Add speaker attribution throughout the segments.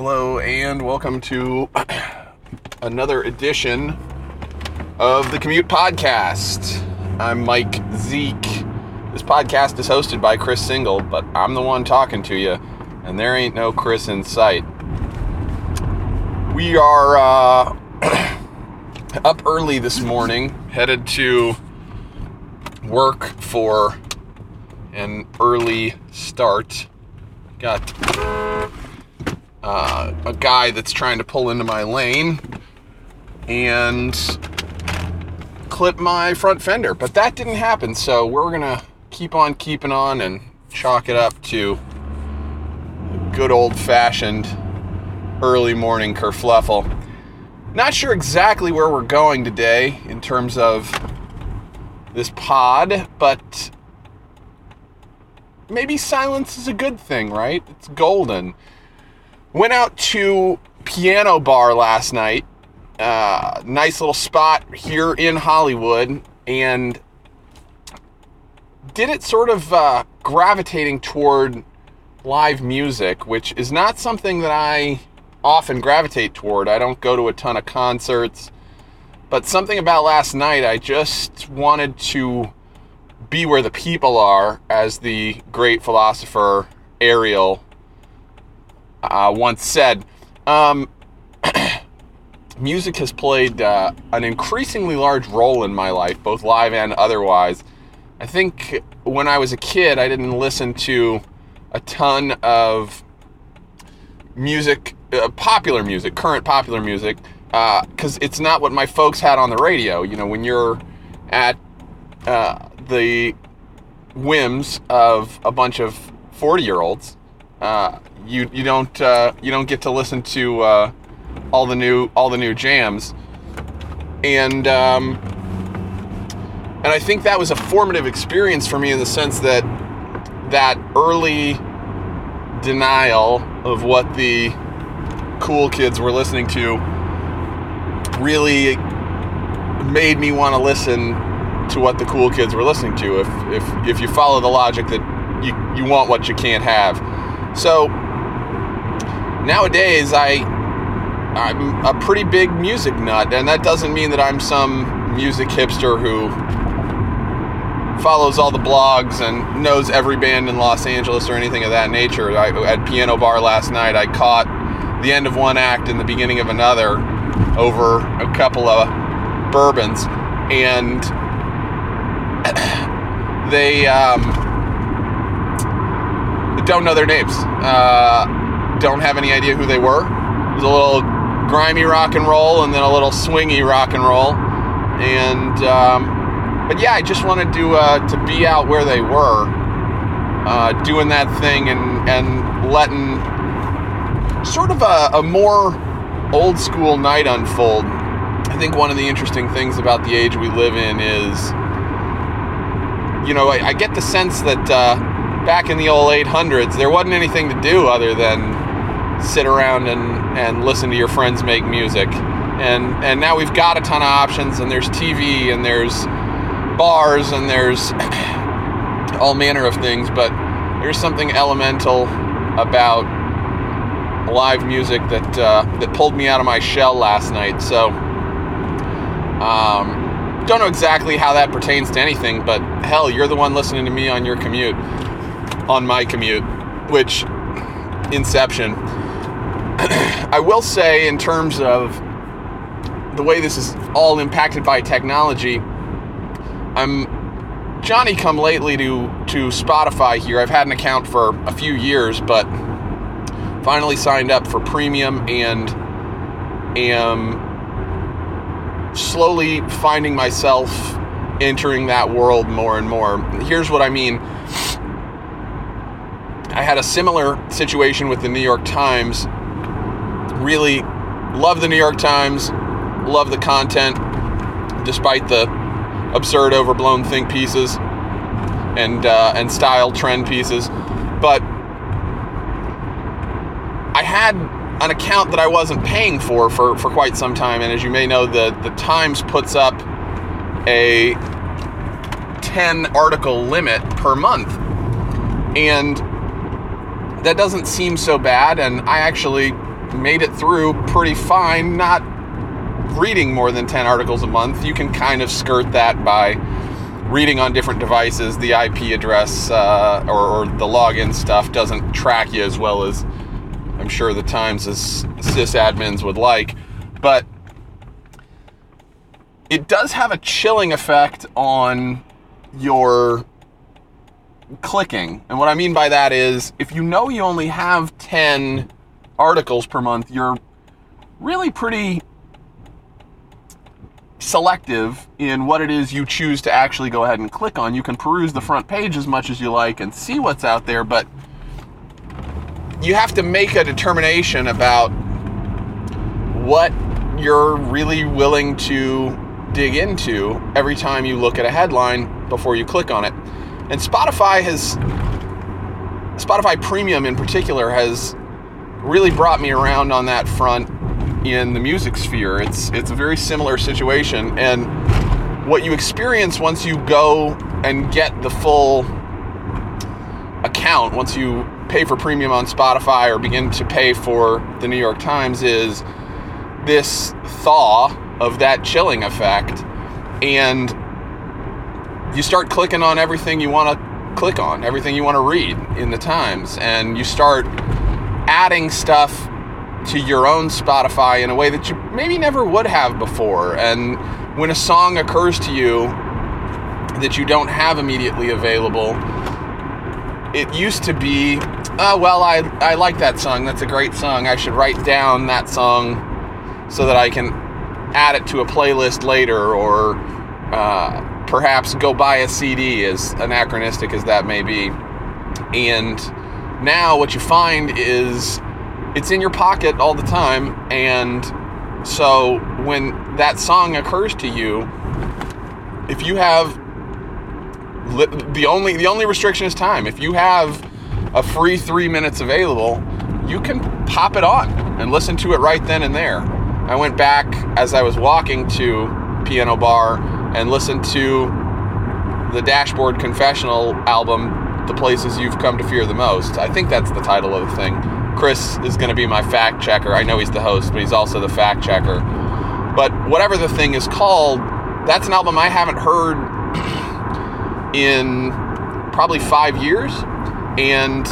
Speaker 1: Hello, and welcome to another edition of the Commute Podcast. I'm Mike Zeke. This podcast is hosted by Chris Single, but I'm the one talking to you, and there ain't no Chris in sight. We are uh, up early this morning, headed to work for an early start. Got uh, a guy that's trying to pull into my lane and clip my front fender, but that didn't happen. So we're gonna keep on keeping on and chalk it up to good old fashioned early morning kerfluffle. Not sure exactly where we're going today in terms of this pod, but maybe silence is a good thing, right? It's golden. Went out to Piano Bar last night. Uh, nice little spot here in Hollywood, and did it sort of uh, gravitating toward live music, which is not something that I often gravitate toward. I don't go to a ton of concerts, but something about last night, I just wanted to be where the people are, as the great philosopher Ariel uh, once said. Um, music has played uh, an increasingly large role in my life, both live and otherwise. I think when I was a kid, I didn't listen to a ton of music, uh, popular music, current popular music, because uh, it's not what my folks had on the radio. You know, when you're at uh, the whims of a bunch of 40 year olds, uh, you you don't uh, you don't get to listen to uh, all the new all the new jams, and um, and I think that was a formative experience for me in the sense that that early denial of what the cool kids were listening to really made me want to listen to what the cool kids were listening to. If if if you follow the logic that you you want what you can't have, so nowadays I I'm a pretty big music nut, and that doesn't mean that I'm some music hipster who follows all the blogs and knows every band in Los Angeles or anything of that nature. I, at Piano Bar last night, I caught the end of one act and the beginning of another over a couple of bourbons, and they um, don't know their names. Uh, don't have any idea who they were. It was a little grimy rock and roll and then a little swingy rock and roll. And, um, but yeah, I just wanted to, uh, to be out where they were, uh, doing that thing and, and letting sort of a, a more old school night unfold. I think one of the interesting things about the age we live in is, you know, I, I get the sense that uh, back in the old 800s, there wasn't anything to do other than sit around and, and listen to your friends make music. And, and now we've got a ton of options, and there's TV, and there's bars, and there's all manner of things, but there's something elemental about live music that uh, that pulled me out of my shell last night. So, um, don't know exactly how that pertains to anything, but hell, you're the one listening to me on your commute, on my commute, which Inception. I will say, in terms of the way this is all impacted by technology, I'm Johnny come lately to to Spotify here. I've had an account for a few years, but finally signed up for premium and am slowly finding myself entering that world more and more. Here's what I mean. I had a similar situation with the New York Times. Really love the New York Times, love the content, despite the absurd, overblown think pieces and uh, and style trend pieces. But I had an account that I wasn't paying for for, for quite some time, and as you may know, the the Times puts up a 10 article limit per month, and that doesn't seem so bad. And I actually made it through pretty fine, not reading more than 10 articles a month. You can kind of skirt that by reading on different devices. The IP address uh, or, or, the login stuff doesn't track you as well as I'm sure the Times as sysadmins would like. But it does have a chilling effect on your clicking. And what I mean by that is if you know you only have 10 articles per month, you're really pretty selective in what it is you choose to actually go ahead and click on. You can peruse the front page as much as you like and see what's out there, but you have to make a determination about what you're really willing to dig into every time you look at a headline before you click on it. And Spotify has Spotify Premium in particular has really brought me around on that front in the music sphere. It's it's a very similar situation and what you experience once you go and get the full account, once you pay for premium on Spotify or begin to pay for the New York Times is this thaw of that chilling effect and you start clicking on everything you want to click on, everything you want to read in the Times and you start adding stuff to your own Spotify in a way that you maybe never would have before. And when a song occurs to you that you don't have immediately available, it used to be, oh, well, I, I like that song. That's a great song. I should write down that song so that I can add it to a playlist later or uh, perhaps go buy a CD, as anachronistic as that may be. And now what you find is it's in your pocket all the time and so when that song occurs to you if you have the only the only restriction is time if you have a free 3 minutes available you can pop it on and listen to it right then and there i went back as i was walking to piano bar and listen to the dashboard confessional album the places you've come to fear the most i think that's the title of the thing Chris is going to be my fact checker. I know he's the host, but he's also the fact checker. But whatever the thing is called, that's an album I haven't heard in probably five years. And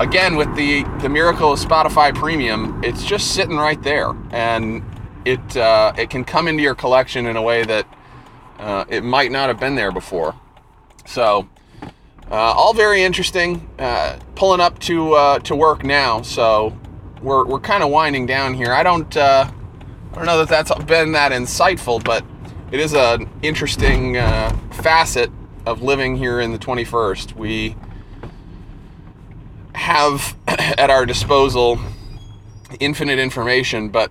Speaker 1: again, with the the miracle of Spotify Premium, it's just sitting right there, and it uh, it can come into your collection in a way that uh, it might not have been there before. So uh, all very interesting. Uh, pulling up to uh, to work now, so we're we're kind of winding down here. I don't uh, I don't know that that's been that insightful, but it is an interesting facet of living here in the 21st. We have at our disposal infinite information, but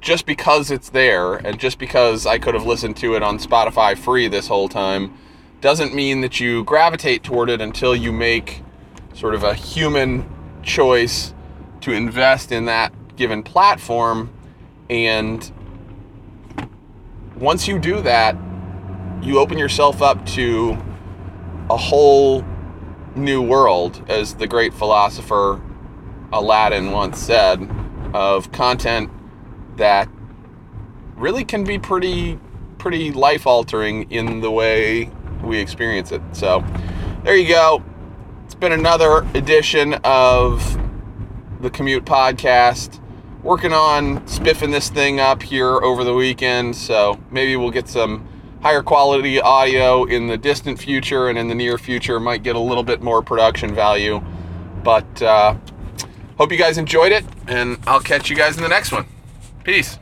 Speaker 1: just because it's there, and just because I could have listened to it on Spotify free this whole time doesn't mean that you gravitate toward it until you make sort of a human choice to invest in that given platform. And once you do that, you open yourself up to a whole new world, as the great philosopher Aladdin once said, of content that really can be pretty pretty life altering in the way we experience it. So there you go. It's been another edition of the Commute Podcast. Working on spiffing this thing up here over the weekend, so maybe we'll get some higher quality audio in the distant future and in the near future. Might get a little bit more production value. But uh, hope you guys enjoyed it, and I'll catch you guys in the next one. Peace.